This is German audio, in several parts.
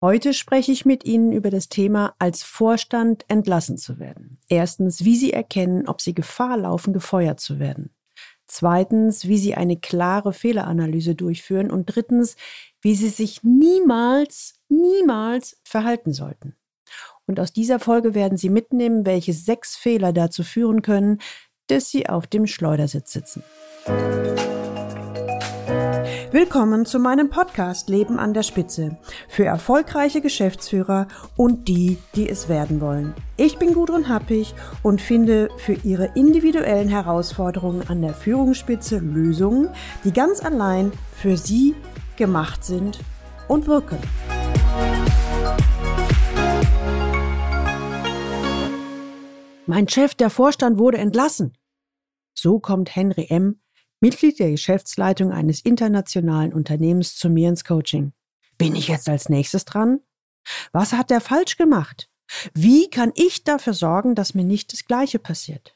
Heute spreche ich mit Ihnen über das Thema, als Vorstand entlassen zu werden. Erstens, wie Sie erkennen, ob Sie Gefahr laufen, gefeuert zu werden. Zweitens, wie Sie eine klare Fehleranalyse durchführen. Und drittens, wie Sie sich niemals, niemals verhalten sollten. Und aus dieser Folge werden Sie mitnehmen, welche sechs Fehler dazu führen können, dass Sie auf dem Schleudersitz sitzen. Willkommen zu meinem Podcast Leben an der Spitze für erfolgreiche Geschäftsführer und die, die es werden wollen. Ich bin Gudrun Happig und finde für Ihre individuellen Herausforderungen an der Führungsspitze Lösungen, die ganz allein für Sie gemacht sind und wirken. Mein Chef, der Vorstand, wurde entlassen. So kommt Henry M Mitglied der Geschäftsleitung eines internationalen Unternehmens zu mir ins Coaching. Bin ich jetzt als nächstes dran? Was hat der falsch gemacht? Wie kann ich dafür sorgen, dass mir nicht das Gleiche passiert?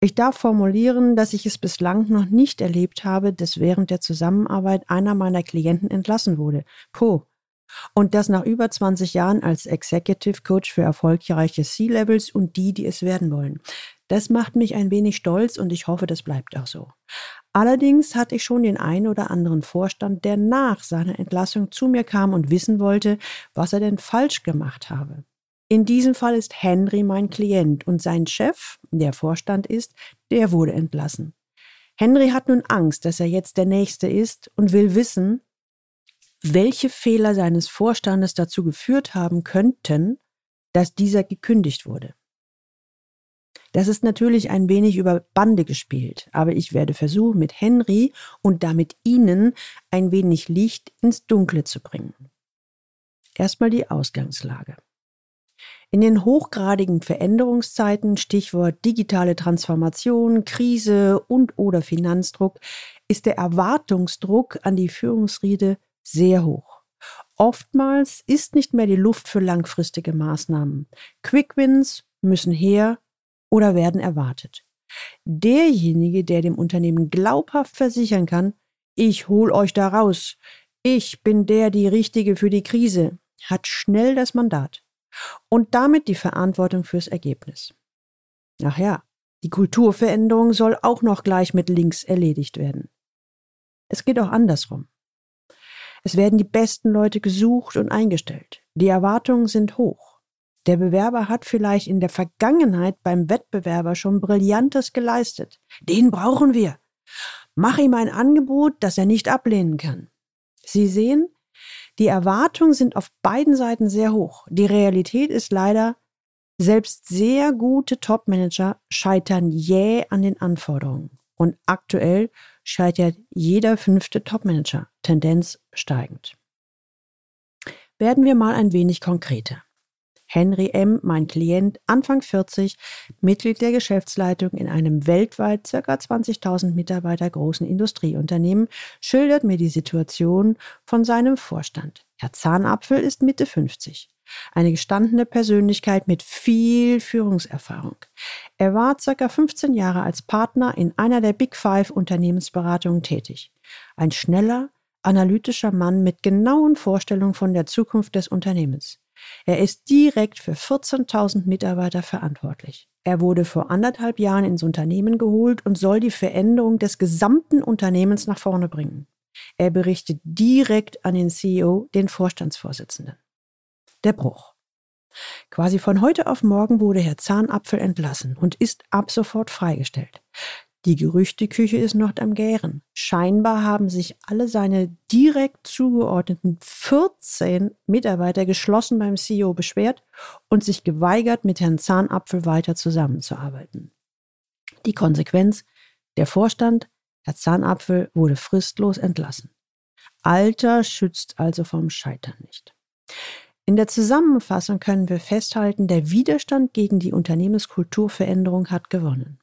Ich darf formulieren, dass ich es bislang noch nicht erlebt habe, dass während der Zusammenarbeit einer meiner Klienten entlassen wurde. Po. Und das nach über 20 Jahren als Executive Coach für erfolgreiche C-Levels und die, die es werden wollen. Das macht mich ein wenig stolz und ich hoffe, das bleibt auch so. Allerdings hatte ich schon den einen oder anderen Vorstand, der nach seiner Entlassung zu mir kam und wissen wollte, was er denn falsch gemacht habe. In diesem Fall ist Henry mein Klient und sein Chef, der Vorstand ist, der wurde entlassen. Henry hat nun Angst, dass er jetzt der Nächste ist und will wissen, welche Fehler seines Vorstandes dazu geführt haben könnten, dass dieser gekündigt wurde. Das ist natürlich ein wenig über Bande gespielt, aber ich werde versuchen, mit Henry und damit Ihnen ein wenig Licht ins Dunkle zu bringen. Erstmal die Ausgangslage. In den hochgradigen Veränderungszeiten, Stichwort digitale Transformation, Krise und oder Finanzdruck, ist der Erwartungsdruck an die Führungsriede sehr hoch. Oftmals ist nicht mehr die Luft für langfristige Maßnahmen. Quickwins müssen her oder werden erwartet. Derjenige, der dem Unternehmen glaubhaft versichern kann, ich hol euch da raus, ich bin der die Richtige für die Krise, hat schnell das Mandat und damit die Verantwortung fürs Ergebnis. Ach ja, die Kulturveränderung soll auch noch gleich mit links erledigt werden. Es geht auch andersrum. Es werden die besten Leute gesucht und eingestellt. Die Erwartungen sind hoch. Der Bewerber hat vielleicht in der Vergangenheit beim Wettbewerber schon Brillantes geleistet. Den brauchen wir. Mach ihm ein Angebot, das er nicht ablehnen kann. Sie sehen, die Erwartungen sind auf beiden Seiten sehr hoch. Die Realität ist leider, selbst sehr gute Topmanager scheitern jäh an den Anforderungen. Und aktuell scheitert jeder fünfte Topmanager, Tendenz steigend. Werden wir mal ein wenig konkreter. Henry M., mein Klient, Anfang 40, Mitglied der Geschäftsleitung in einem weltweit ca. 20.000 Mitarbeiter großen Industrieunternehmen, schildert mir die Situation von seinem Vorstand. Herr Zahnapfel ist Mitte 50. Eine gestandene Persönlichkeit mit viel Führungserfahrung. Er war ca. 15 Jahre als Partner in einer der Big Five Unternehmensberatungen tätig. Ein schneller, analytischer Mann mit genauen Vorstellungen von der Zukunft des Unternehmens. Er ist direkt für 14.000 Mitarbeiter verantwortlich. Er wurde vor anderthalb Jahren ins Unternehmen geholt und soll die Veränderung des gesamten Unternehmens nach vorne bringen. Er berichtet direkt an den CEO, den Vorstandsvorsitzenden. Der Bruch. Quasi von heute auf morgen wurde Herr Zahnapfel entlassen und ist ab sofort freigestellt. Die Gerüchteküche ist noch am Gären. Scheinbar haben sich alle seine direkt zugeordneten 14 Mitarbeiter geschlossen beim CEO beschwert und sich geweigert, mit Herrn Zahnapfel weiter zusammenzuarbeiten. Die Konsequenz? Der Vorstand, Herr Zahnapfel, wurde fristlos entlassen. Alter schützt also vom Scheitern nicht. In der Zusammenfassung können wir festhalten, der Widerstand gegen die Unternehmenskulturveränderung hat gewonnen.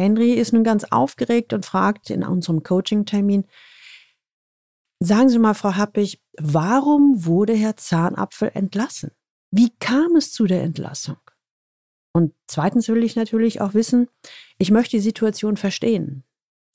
Henry ist nun ganz aufgeregt und fragt in unserem Coaching-Termin, sagen Sie mal, Frau Happig, warum wurde Herr Zahnapfel entlassen? Wie kam es zu der Entlassung? Und zweitens will ich natürlich auch wissen, ich möchte die Situation verstehen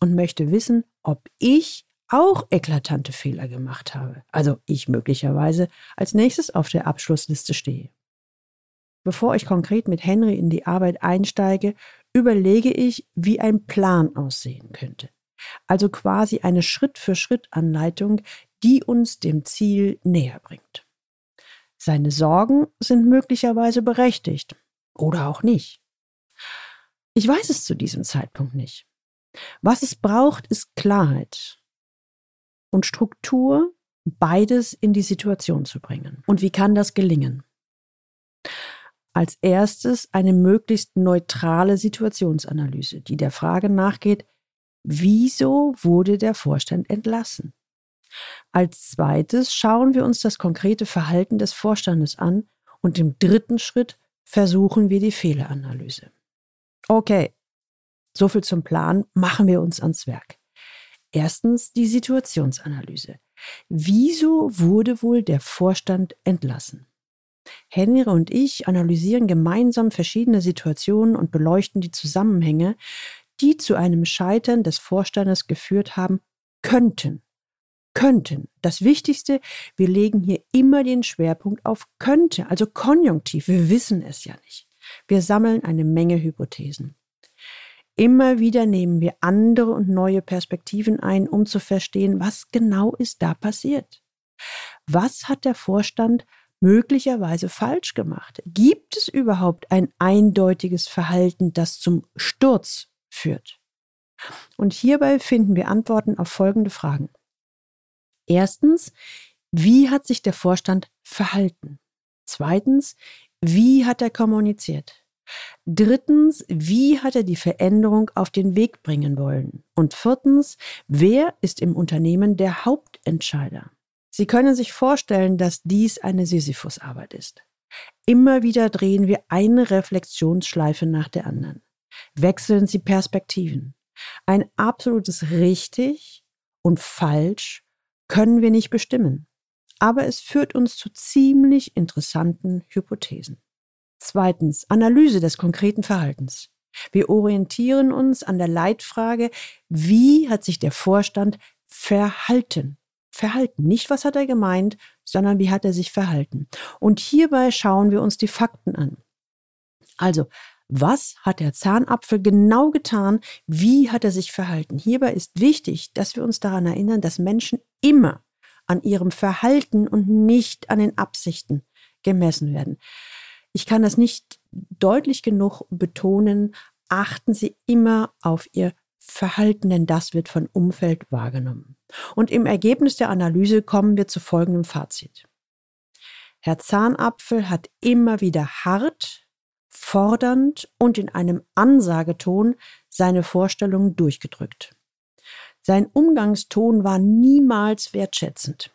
und möchte wissen, ob ich auch eklatante Fehler gemacht habe. Also ich möglicherweise als nächstes auf der Abschlussliste stehe. Bevor ich konkret mit Henry in die Arbeit einsteige, überlege ich, wie ein Plan aussehen könnte. Also quasi eine Schritt-für-Schritt-Anleitung, die uns dem Ziel näher bringt. Seine Sorgen sind möglicherweise berechtigt oder auch nicht. Ich weiß es zu diesem Zeitpunkt nicht. Was es braucht, ist Klarheit und Struktur, beides in die Situation zu bringen. Und wie kann das gelingen? Als erstes eine möglichst neutrale Situationsanalyse, die der Frage nachgeht, wieso wurde der Vorstand entlassen? Als zweites schauen wir uns das konkrete Verhalten des Vorstandes an und im dritten Schritt versuchen wir die Fehleranalyse. Okay, soviel zum Plan, machen wir uns ans Werk. Erstens die Situationsanalyse. Wieso wurde wohl der Vorstand entlassen? Henry und ich analysieren gemeinsam verschiedene Situationen und beleuchten die Zusammenhänge, die zu einem Scheitern des Vorstandes geführt haben könnten. Könnten. Das Wichtigste, wir legen hier immer den Schwerpunkt auf könnte, also konjunktiv. Wir wissen es ja nicht. Wir sammeln eine Menge Hypothesen. Immer wieder nehmen wir andere und neue Perspektiven ein, um zu verstehen, was genau ist da passiert. Was hat der Vorstand möglicherweise falsch gemacht? Gibt es überhaupt ein eindeutiges Verhalten, das zum Sturz führt? Und hierbei finden wir Antworten auf folgende Fragen. Erstens, wie hat sich der Vorstand verhalten? Zweitens, wie hat er kommuniziert? Drittens, wie hat er die Veränderung auf den Weg bringen wollen? Und viertens, wer ist im Unternehmen der Hauptentscheider? Sie können sich vorstellen, dass dies eine Sisyphusarbeit ist. Immer wieder drehen wir eine Reflexionsschleife nach der anderen. Wechseln Sie Perspektiven. Ein absolutes richtig und falsch können wir nicht bestimmen. Aber es führt uns zu ziemlich interessanten Hypothesen. Zweitens, Analyse des konkreten Verhaltens. Wir orientieren uns an der Leitfrage, wie hat sich der Vorstand verhalten? Verhalten. Nicht, was hat er gemeint, sondern wie hat er sich verhalten. Und hierbei schauen wir uns die Fakten an. Also, was hat der Zahnapfel genau getan? Wie hat er sich verhalten? Hierbei ist wichtig, dass wir uns daran erinnern, dass Menschen immer an ihrem Verhalten und nicht an den Absichten gemessen werden. Ich kann das nicht deutlich genug betonen. Achten Sie immer auf Ihr Verhalten, denn das wird von Umfeld wahrgenommen. Und im Ergebnis der Analyse kommen wir zu folgendem Fazit. Herr Zahnapfel hat immer wieder hart, fordernd und in einem Ansageton seine Vorstellungen durchgedrückt. Sein Umgangston war niemals wertschätzend.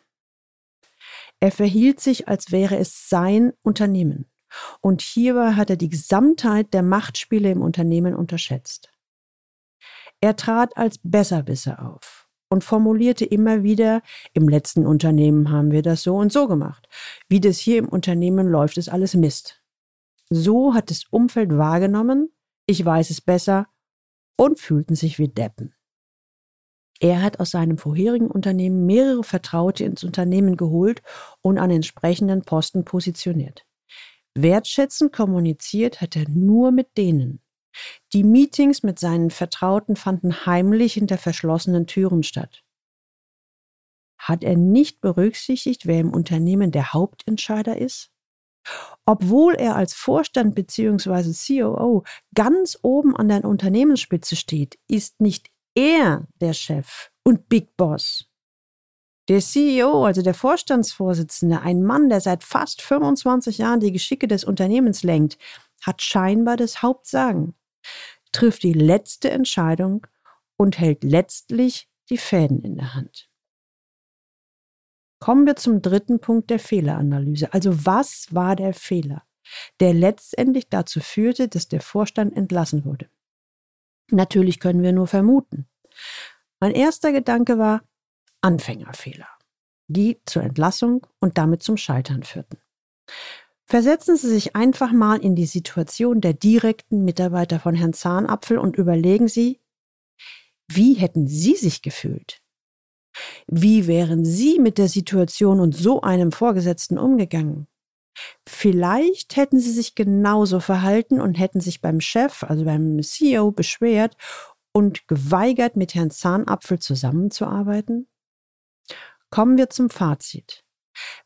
Er verhielt sich, als wäre es sein Unternehmen. Und hierbei hat er die Gesamtheit der Machtspiele im Unternehmen unterschätzt. Er trat als Besserwisser auf und formulierte immer wieder, im letzten Unternehmen haben wir das so und so gemacht. Wie das hier im Unternehmen läuft, ist alles Mist. So hat das Umfeld wahrgenommen, ich weiß es besser und fühlten sich wie Deppen. Er hat aus seinem vorherigen Unternehmen mehrere Vertraute ins Unternehmen geholt und an entsprechenden Posten positioniert. Wertschätzend kommuniziert hat er nur mit denen. Die Meetings mit seinen Vertrauten fanden heimlich hinter verschlossenen Türen statt. Hat er nicht berücksichtigt, wer im Unternehmen der Hauptentscheider ist? Obwohl er als Vorstand bzw. COO ganz oben an der Unternehmensspitze steht, ist nicht er der Chef und Big Boss. Der CEO, also der Vorstandsvorsitzende, ein Mann, der seit fast 25 Jahren die Geschicke des Unternehmens lenkt, hat scheinbar das Hauptsagen, trifft die letzte Entscheidung und hält letztlich die Fäden in der Hand. Kommen wir zum dritten Punkt der Fehleranalyse. Also was war der Fehler, der letztendlich dazu führte, dass der Vorstand entlassen wurde? Natürlich können wir nur vermuten. Mein erster Gedanke war Anfängerfehler, die zur Entlassung und damit zum Scheitern führten. Versetzen Sie sich einfach mal in die Situation der direkten Mitarbeiter von Herrn Zahnapfel und überlegen Sie, wie hätten Sie sich gefühlt, Wie wären Sie mit der Situation und so einem Vorgesetzten umgegangen? Vielleicht hätten Sie sich genauso verhalten und hätten sich beim Chef, also beim CEO, beschwert und geweigert, mit Herrn Zahnapfel zusammenzuarbeiten? Kommen wir zum Fazit.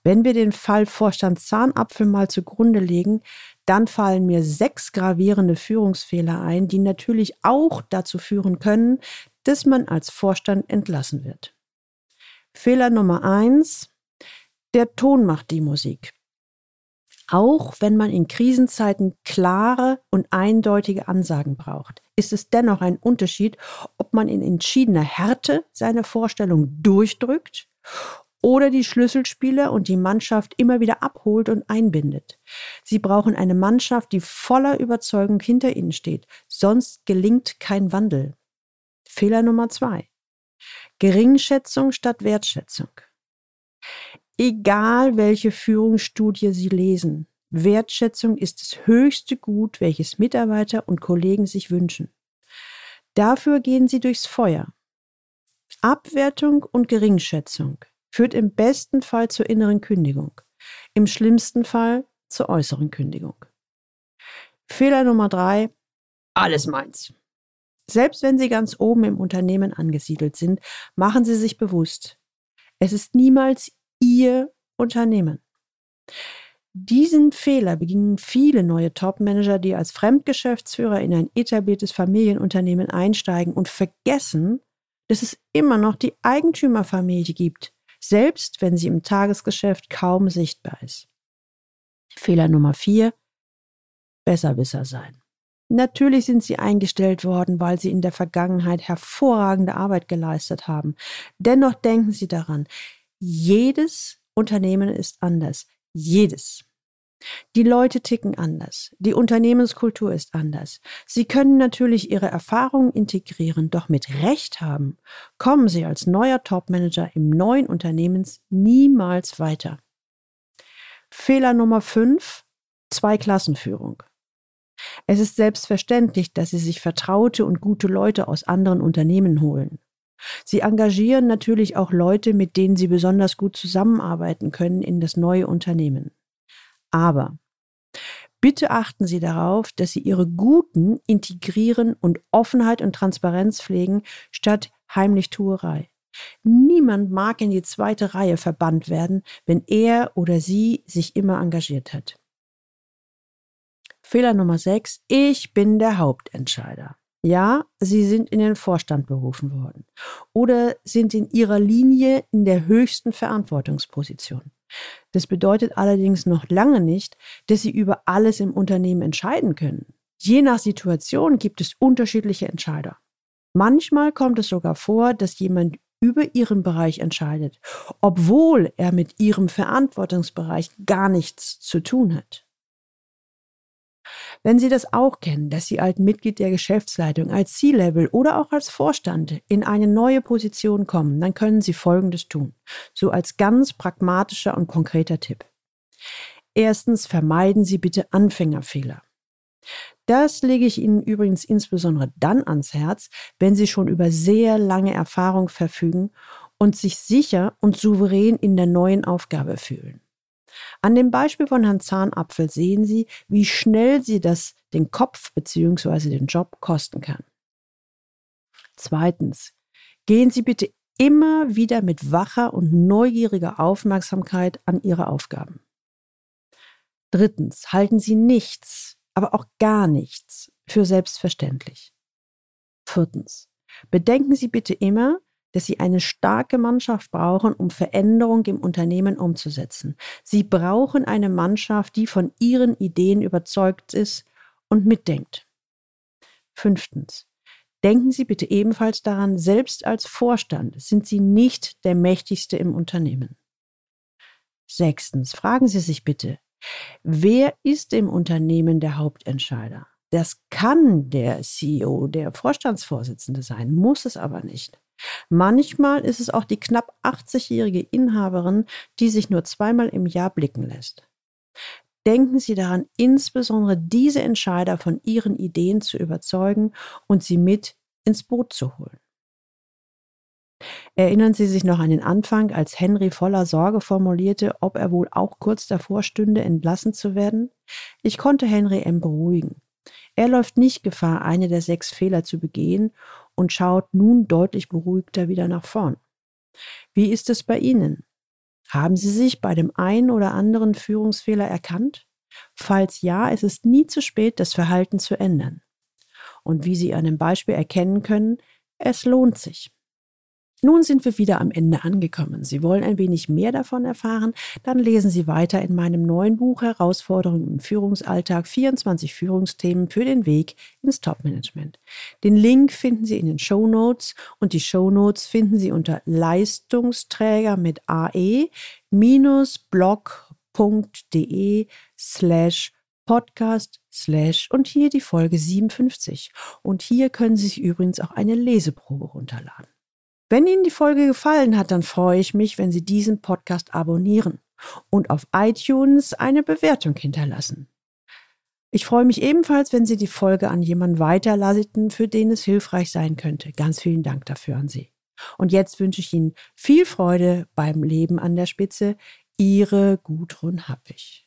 Wenn wir den Fall Vorstand Zahnapfel mal zugrunde legen, dann fallen mir sechs gravierende Führungsfehler ein, die natürlich auch dazu führen können, dass man als Vorstand entlassen wird. Fehler Nummer eins, der Ton macht die Musik. Auch wenn man in Krisenzeiten klare und eindeutige Ansagen braucht, ist es dennoch ein Unterschied, ob man in entschiedener Härte seine Vorstellung durchdrückt oder die Schlüsselspieler und die Mannschaft immer wieder abholt und einbindet. Sie brauchen eine Mannschaft, die voller Überzeugung hinter ihnen steht, sonst gelingt kein Wandel. Fehler Nummer zwei. Geringschätzung statt Wertschätzung. Egal welche Führungsstudie Sie lesen, Wertschätzung ist das höchste Gut, welches Mitarbeiter und Kollegen sich wünschen. Dafür gehen sie durchs Feuer. Abwertung und Geringschätzung führt im besten Fall zur inneren Kündigung, im schlimmsten Fall zur äußeren Kündigung. Fehler Nummer drei, alles meins. Selbst wenn Sie ganz oben im Unternehmen angesiedelt sind, machen Sie sich bewusst, es ist niemals Ihr Unternehmen. Diesen Fehler begingen viele neue Top-Manager, die als Fremdgeschäftsführer in ein etabliertes Familienunternehmen einsteigen und vergessen, dass es immer noch die Eigentümerfamilie gibt, selbst wenn sie im Tagesgeschäft kaum sichtbar ist. Fehler Nummer vier, Besserwisser sein. Natürlich sind sie eingestellt worden, weil sie in der Vergangenheit hervorragende Arbeit geleistet haben. Dennoch denken Sie daran, jedes Unternehmen ist anders. Jedes. Die Leute ticken anders. Die Unternehmenskultur ist anders. Sie können natürlich ihre Erfahrungen integrieren, doch mit Recht haben, kommen Sie als neuer Topmanager im neuen Unternehmens niemals weiter. Fehler Nummer 5. Zweiklassenführung. Es ist selbstverständlich, dass Sie sich vertraute und gute Leute aus anderen Unternehmen holen. Sie engagieren natürlich auch Leute, mit denen Sie besonders gut zusammenarbeiten können in das neue Unternehmen. Aber bitte achten Sie darauf, dass Sie Ihre Guten integrieren und Offenheit und Transparenz pflegen, statt Heimlichtuerei. Niemand mag in die zweite Reihe verbannt werden, wenn er oder sie sich immer engagiert hat. Fehler Nummer 6. Ich bin der Hauptentscheider. Ja, Sie sind in den Vorstand berufen worden oder sind in Ihrer Linie in der höchsten Verantwortungsposition. Das bedeutet allerdings noch lange nicht, dass Sie über alles im Unternehmen entscheiden können. Je nach Situation gibt es unterschiedliche Entscheider. Manchmal kommt es sogar vor, dass jemand über Ihren Bereich entscheidet, obwohl er mit Ihrem Verantwortungsbereich gar nichts zu tun hat. Wenn Sie das auch kennen, dass Sie als Mitglied der Geschäftsleitung, als C-Level oder auch als Vorstand in eine neue Position kommen, dann können Sie Folgendes tun. So als ganz pragmatischer und konkreter Tipp. Erstens vermeiden Sie bitte Anfängerfehler. Das lege ich Ihnen übrigens insbesondere dann ans Herz, wenn Sie schon über sehr lange Erfahrung verfügen und sich sicher und souverän in der neuen Aufgabe fühlen. An dem Beispiel von Herrn Zahnapfel sehen Sie, wie schnell Sie das den Kopf bzw. den Job kosten kann. Zweitens, gehen Sie bitte immer wieder mit wacher und neugieriger Aufmerksamkeit an Ihre Aufgaben. Drittens, halten Sie nichts, aber auch gar nichts für selbstverständlich. Viertens, bedenken Sie bitte immer, dass sie eine starke Mannschaft brauchen, um Veränderung im Unternehmen umzusetzen. Sie brauchen eine Mannschaft, die von ihren Ideen überzeugt ist und mitdenkt. Fünftens. Denken Sie bitte ebenfalls daran, selbst als Vorstand sind Sie nicht der mächtigste im Unternehmen. Sechstens. Fragen Sie sich bitte, wer ist im Unternehmen der Hauptentscheider? Das kann der CEO, der Vorstandsvorsitzende sein, muss es aber nicht. Manchmal ist es auch die knapp 80-jährige Inhaberin, die sich nur zweimal im Jahr blicken lässt. Denken Sie daran, insbesondere diese Entscheider von ihren Ideen zu überzeugen und sie mit ins Boot zu holen. Erinnern Sie sich noch an den Anfang, als Henry voller Sorge formulierte, ob er wohl auch kurz davor stünde, entlassen zu werden? Ich konnte Henry M. beruhigen. Er läuft nicht Gefahr, eine der sechs Fehler zu begehen und schaut nun deutlich beruhigter wieder nach vorn. Wie ist es bei Ihnen? Haben Sie sich bei dem einen oder anderen Führungsfehler erkannt? Falls ja, es ist nie zu spät, das Verhalten zu ändern. Und wie Sie an dem Beispiel erkennen können, es lohnt sich. Nun sind wir wieder am Ende angekommen. Sie wollen ein wenig mehr davon erfahren? Dann lesen Sie weiter in meinem neuen Buch Herausforderungen im Führungsalltag 24 Führungsthemen für den Weg ins Topmanagement. Den Link finden Sie in den Show Notes und die Show Notes finden Sie unter Leistungsträger mit ae blog.de slash podcast slash und hier die Folge 57. Und hier können Sie sich übrigens auch eine Leseprobe runterladen. Wenn Ihnen die Folge gefallen hat, dann freue ich mich, wenn Sie diesen Podcast abonnieren und auf iTunes eine Bewertung hinterlassen. Ich freue mich ebenfalls, wenn Sie die Folge an jemanden weiterleiten, für den es hilfreich sein könnte. Ganz vielen Dank dafür an Sie. Und jetzt wünsche ich Ihnen viel Freude beim Leben an der Spitze. Ihre Gudrun Happig.